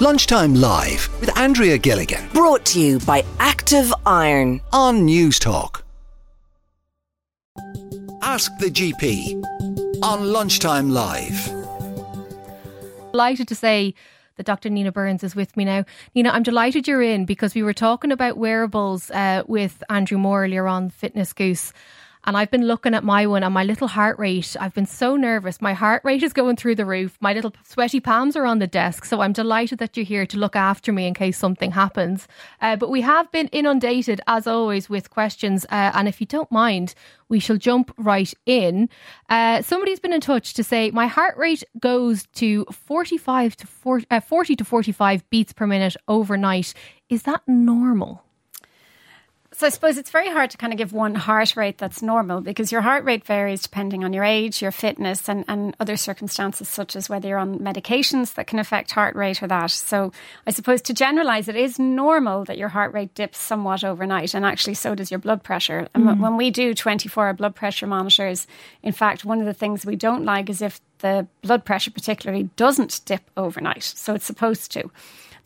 Lunchtime Live with Andrea Gilligan Brought to you by Active Iron. on News Talk. Ask the GP on Lunchtime Live. delighted to say that Dr. Nina Byrnes is with me now. Nina, I'm delighted you're in because we were talking about wearables uh, with Andrew Moore earlier on Fitness Goose. And I've been looking at my one and my little heart rate. I've been so nervous. My heart rate is going through the roof. My little sweaty palms are on the desk. So I'm delighted that you're here to look after me in case something happens. Uh, but we have been inundated, as always, with questions. Uh, and if you don't mind, we shall jump right in. Uh, somebody's been in touch to say my heart rate goes to 45 to 40, uh, 40 to 45 beats per minute overnight. Is that normal? So I suppose it's very hard to kind of give one heart rate that's normal because your heart rate varies depending on your age, your fitness, and, and other circumstances such as whether you're on medications that can affect heart rate or that. So I suppose to generalize, it is normal that your heart rate dips somewhat overnight, and actually so does your blood pressure. And wh- mm. when we do 24 hour blood pressure monitors, in fact, one of the things we don't like is if the blood pressure particularly doesn't dip overnight. So it's supposed to.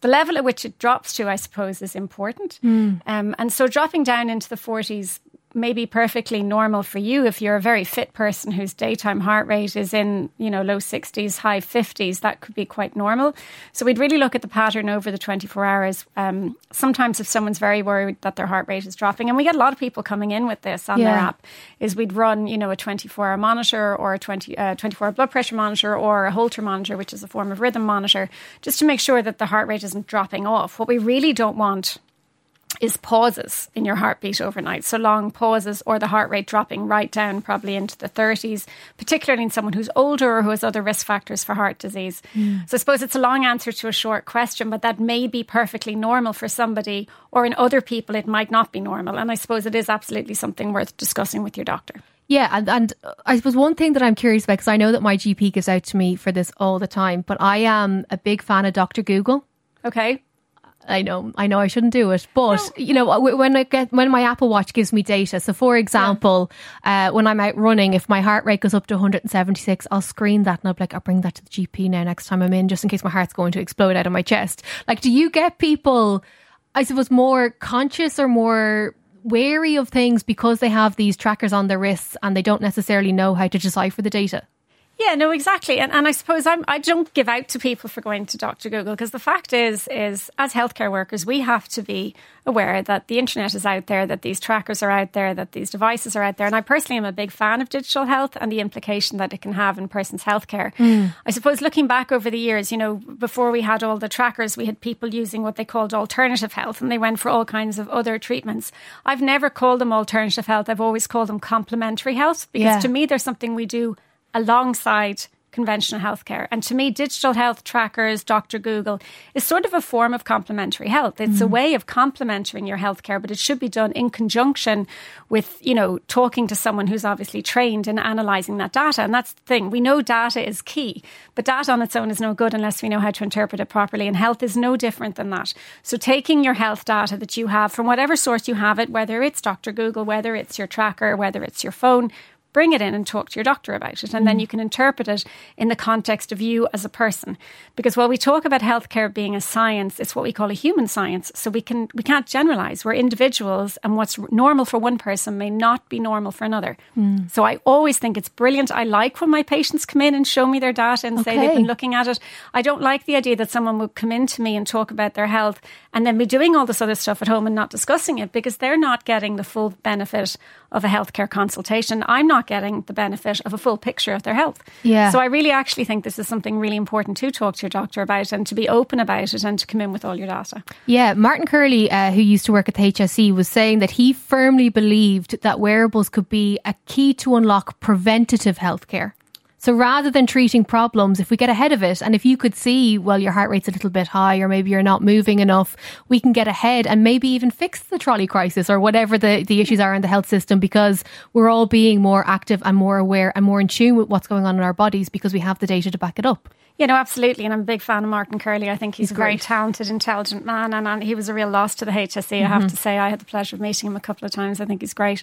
The level at which it drops to, I suppose, is important. Um, and so dropping down into the 40s may be perfectly normal for you if you're a very fit person whose daytime heart rate is in, you know, low 60s, high 50s. That could be quite normal. So we'd really look at the pattern over the 24 hours. Um, sometimes if someone's very worried that their heart rate is dropping, and we get a lot of people coming in with this on their app, is we'd run, you know, a 24 hour monitor or a 20, uh, 24 hour blood pressure monitor or a Holter monitor, which is a form of rhythm monitor, just to make sure that the heart rate isn't dropping off. What we really don't want is pauses in your heartbeat overnight. So long pauses or the heart rate dropping right down probably into the 30s, particularly in someone who's older or who has other risk factors for heart disease. So I suppose it's a long answer to a short question, but that may be perfectly normal for somebody or in other people it might not be normal. And I suppose it is absolutely something worth discussing with your doctor. Yeah, and, and I suppose one thing that I'm curious about, because I know that my GP gives out to me for this all the time, but I am a big fan of Dr. Google. Okay. I know, I know, I shouldn't do it, but you know, when I get when my Apple Watch gives me data. So, for example, uh, when I'm out running, if my heart rate goes up to 176, I'll screen that and I'll be like, I'll bring that to the GP now next time I'm in, just in case my heart's going to explode out of my chest. Like, do you get people, I suppose, more conscious or more wary of things because they have these trackers on their wrists and they don't necessarily know how to decipher the data? Yeah, no, exactly. And, and I suppose I'm, I don't give out to people for going to Dr. Google because the fact is, is as healthcare workers, we have to be aware that the internet is out there, that these trackers are out there, that these devices are out there. And I personally am a big fan of digital health and the implication that it can have in person's healthcare. Mm. I suppose looking back over the years, you know, before we had all the trackers, we had people using what they called alternative health and they went for all kinds of other treatments. I've never called them alternative health. I've always called them complementary health because Yeah. to me, there's something we do alongside conventional healthcare. And to me, digital health trackers, Dr. Google, is sort of a form of complementary health. It's a mm. way of complementing your healthcare, but it should be done in conjunction with, you know, talking to someone who's obviously trained in analyzing that data. And that's the thing. We know data is key, but data on its own is no good unless we know how to interpret it properly. And health is no different than that. So taking your health data that you have from whatever source you have it, whether it's Dr. Google, whether it's your tracker, whether it's your phone, bring it in and talk to your doctor about it. And then mm. you can interpret it in the context of you as a person. Because while we talk about healthcare being a science, it's what we call a human science. So we can we can't generalize. We're individuals and what's normal for one person may not be normal for another. Mm. So I always think it's brilliant. I like when my patients come in and show me their data and say they've been looking at it. I don't like the idea that someone would come in to me and talk about their health and then be doing all this other stuff at home and not discussing it because they're not getting the full benefit of a healthcare consultation. I'm not getting the benefit of a full picture of their health. Yeah. So I really actually think this is something really important to talk to your doctor about and to be open about it and to come in with all your data. Yeah, Martin Curley, uh, who used to work at the HSE, was saying that he firmly believed that wearables could be a key to unlock preventative healthcare. So rather than treating problems, if we get ahead of it, and if you could see, well, your heart rate's a little bit high, or maybe you're not moving enough, we can get ahead and maybe even fix the trolley crisis or whatever the, the issues are in the health system because we're all being more active and more aware and more in tune with what's going on in our bodies because we have the data to back it up. You know, absolutely. And I'm a big fan of Martin Curley. I think he's, He's a very talented, intelligent man. And, and he was a real loss to the HSE, I have to mm-hmm. say. I had the pleasure of meeting him a couple of times. I think he's great.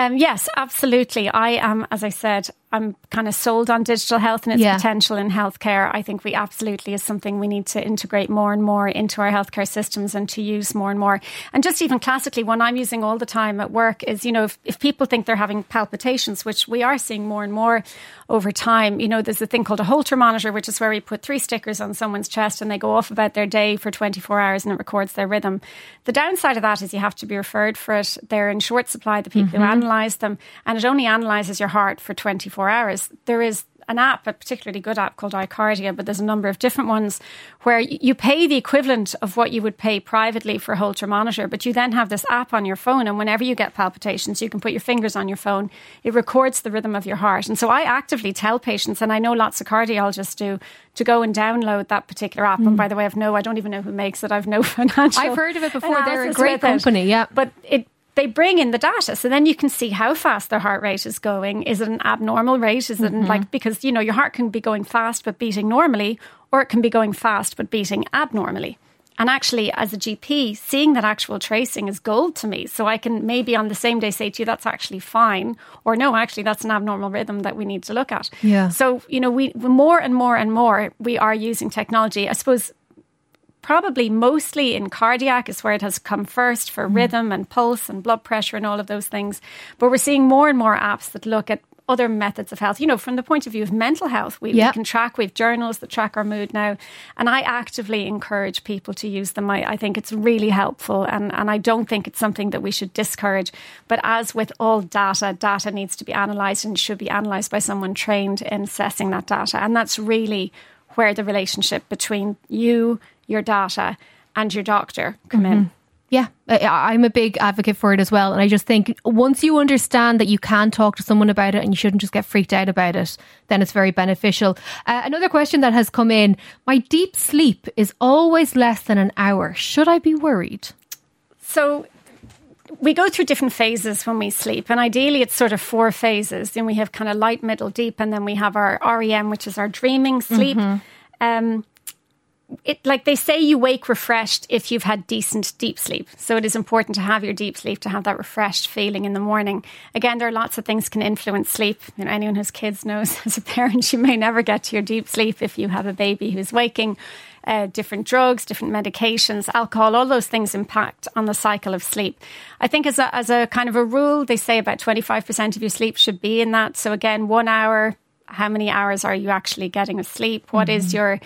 Um, yes, absolutely. I am, as I said, I'm kind of sold on digital health and its Yeah. potential in healthcare. I think we absolutely is something we need to integrate more and more into our healthcare systems and to use more and more. And just even classically, one I'm using all the time at work is, you know, if, if people think they're having palpitations, which we are seeing more and more over time, you know, there's a thing called a Holter monitor, which is where we put three stickers on someone's chest and they go off about their day for 24 hours and it records their rhythm. The downside of that is you have to be referred for it. They're in short supply, the people who analyze them, and it only analyzes your heart for 24 hours. There is an app, a particularly good app called iCardia, but there's a number of different ones where you pay the equivalent of what you would pay privately for a Holter monitor, but you then have this app on your phone, and whenever you get palpitations, you can put your fingers on your phone. It records the rhythm of your heart. And so I actively tell patients, and I know lots of cardiologists do, to go and download that particular app. And mm. by the way, I've no, I don't even know who makes it. I've no financial. I've heard of it before. They're a great company, yeah. But it they bring in the data. So then you can see how fast their heart rate is going. Is it an abnormal rate? Is it Mm-hmm. like because you know your heart can be going fast but beating normally or it can be going fast but beating abnormally. And actually as a gp seeing that actual tracing is gold to me. So i can maybe on the same day say to you that's actually fine or no actually that's an abnormal rhythm that we need to look at. Yeah. so you know we more and more and more we are using technology. I suppose probably mostly in cardiac is where it has come first for mm. rhythm and pulse and blood pressure and all of those things. But we're seeing more and more apps that look at other methods of health. You know, from the point of view of mental health, we, Yeah. we can track, we have journals that track our mood now. And I actively encourage people to use them. I, I think it's really helpful and, and I don't think it's something that we should discourage. But as with all data, data needs to be analysed and should be analysed by someone trained in assessing that data. And that's really where the relationship between you, your data, and your doctor come in. Yeah, I- I'm a big advocate for it as well. And I just think once you understand that you can talk to someone about it and you shouldn't just get freaked out about it, then it's very beneficial. Uh, another question that has come in My deep sleep is always less than an hour. Should I be worried? So we go through different phases when we sleep, and ideally it's sort of four phases. Then we have kind of light, middle, deep, and then we have our REM, which is our dreaming sleep. Um, it like they say you wake refreshed if you've had decent deep sleep. So it is important to have your deep sleep to have that refreshed feeling in the morning. Again, there are lots of things can influence sleep. You know, anyone who's kids knows as a parent you may never get to your deep sleep if you have a baby who's waking. Uh, different drugs, different medications, alcohol, all those things impact on the cycle of sleep. I think as a, as a kind of a rule, they say about 25% of your sleep should be in that. So again, one hour, how many hours are you actually getting of sleep? What is your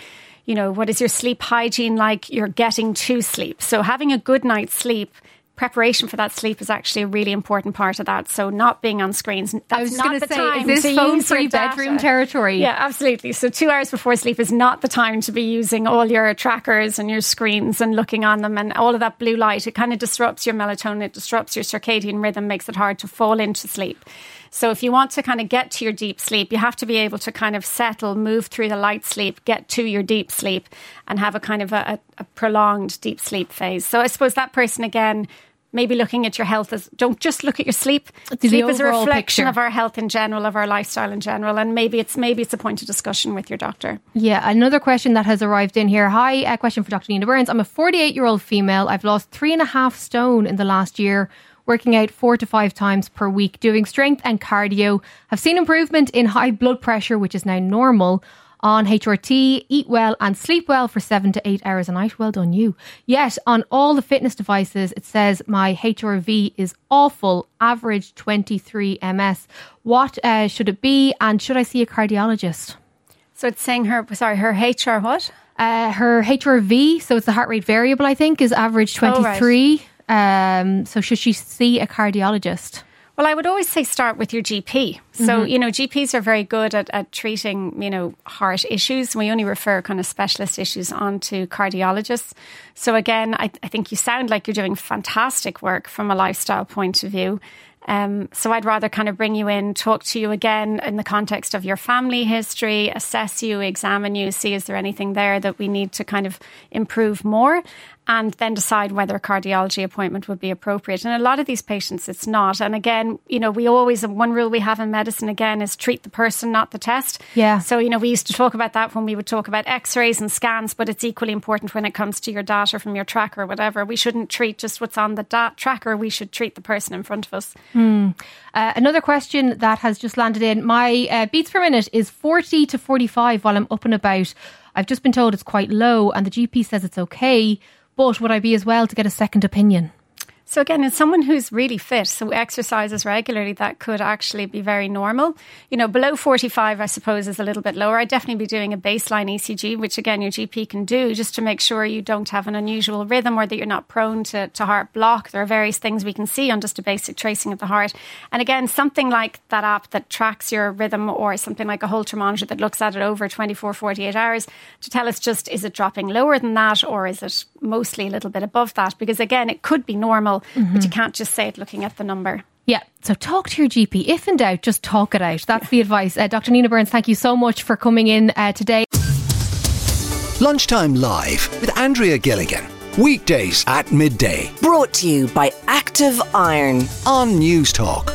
you know, what is your sleep hygiene like? You're getting to sleep. So having a good night's sleep, preparation for that sleep is actually a really important part of that. So not being on screens. That's I was not going the to say, time is this phone free data. bedroom territory? Yeah, absolutely. So two hours before sleep is not the time to be using all your trackers and your screens and looking on them and all of that blue light. It kind of disrupts your melatonin, it disrupts your circadian rhythm, makes it hard to fall into sleep. So if you want to kind of get to your deep sleep, you have to be able to kind of settle, move through the light sleep, get to your deep sleep, and have a kind of a, a prolonged deep sleep phase. So I suppose that person again. Maybe looking at your health as don't just look at your sleep. the sleep is a reflection picture. of our health in general, of our lifestyle in general, and maybe it's maybe it's a point of discussion with your doctor. Yeah, another question that has arrived in here. Hi, a question for Dr. Nina Byrnes. I'm a 48 year old female. I've lost three and a half stone in the last year, working out four to five times per week, doing strength and cardio. Have seen improvement in high blood pressure, which is now normal. On HRT, eat well and sleep well for seven to eight hours a night. Well done, you. Yet, on all the fitness devices, it says my HRV is awful, average 23 ms. What uh, should it be, and should I see a cardiologist? So it's saying her sorry, her HR what? Uh, her HRV, so it's the heart rate variable, I think, is average Oh, right. 23. Um, so should she see a cardiologist? Well, I would always say start with your GP. So, you know, GPs are very good at, at treating, you know, heart issues. We only refer kind of specialist issues on to cardiologists. So, again, I, I think you sound like you're doing fantastic work from a lifestyle point of view. Um, so, I'd rather kind of bring you in, talk to you again in the context of your family history, assess you, examine you, see is there anything there that we need to kind of improve more. And then decide whether a cardiology appointment would be appropriate. And a lot of these patients, it's not. And again, you know, we always, one rule we have in medicine again is treat the person, not the test. Yeah. So, you know, we used to talk about that when we would talk about x rays and scans, but it's equally important when it comes to your data from your tracker or whatever. We shouldn't treat just what's on the da- tracker, we should treat the person in front of us. Uh, another question that has just landed in my uh, beats per minute is 40 to 45 while I'm up and about. I've just been told it's quite low, and the GP says it's okay. But would I be as well to get a second opinion? So again, in someone who's really fit, so exercises regularly, that could actually be very normal. You know, below 45, I suppose, is a little bit lower. I'd definitely be doing a baseline ECG, which again, your GP can do just to make sure you don't have an unusual rhythm or that you're not prone to, to heart block. There are various things we can see on just a basic tracing of the heart. And again, something like that app that tracks your rhythm or something like a Holter monitor that looks at it over 24, 48 hours to tell us just is it dropping lower than that or is it mostly a little bit above that? Because again, it could be normal, but you can't just say it looking at the number. Yeah, so talk to your GP. If in doubt, just talk it out. That's the advice. Uh, Dr. Nina Byrnes, thank you so much for coming in uh, today. Lunchtime Live with Andrea Gilligan. Weekdays at midday Brought to you by Active Iron. on News Talk.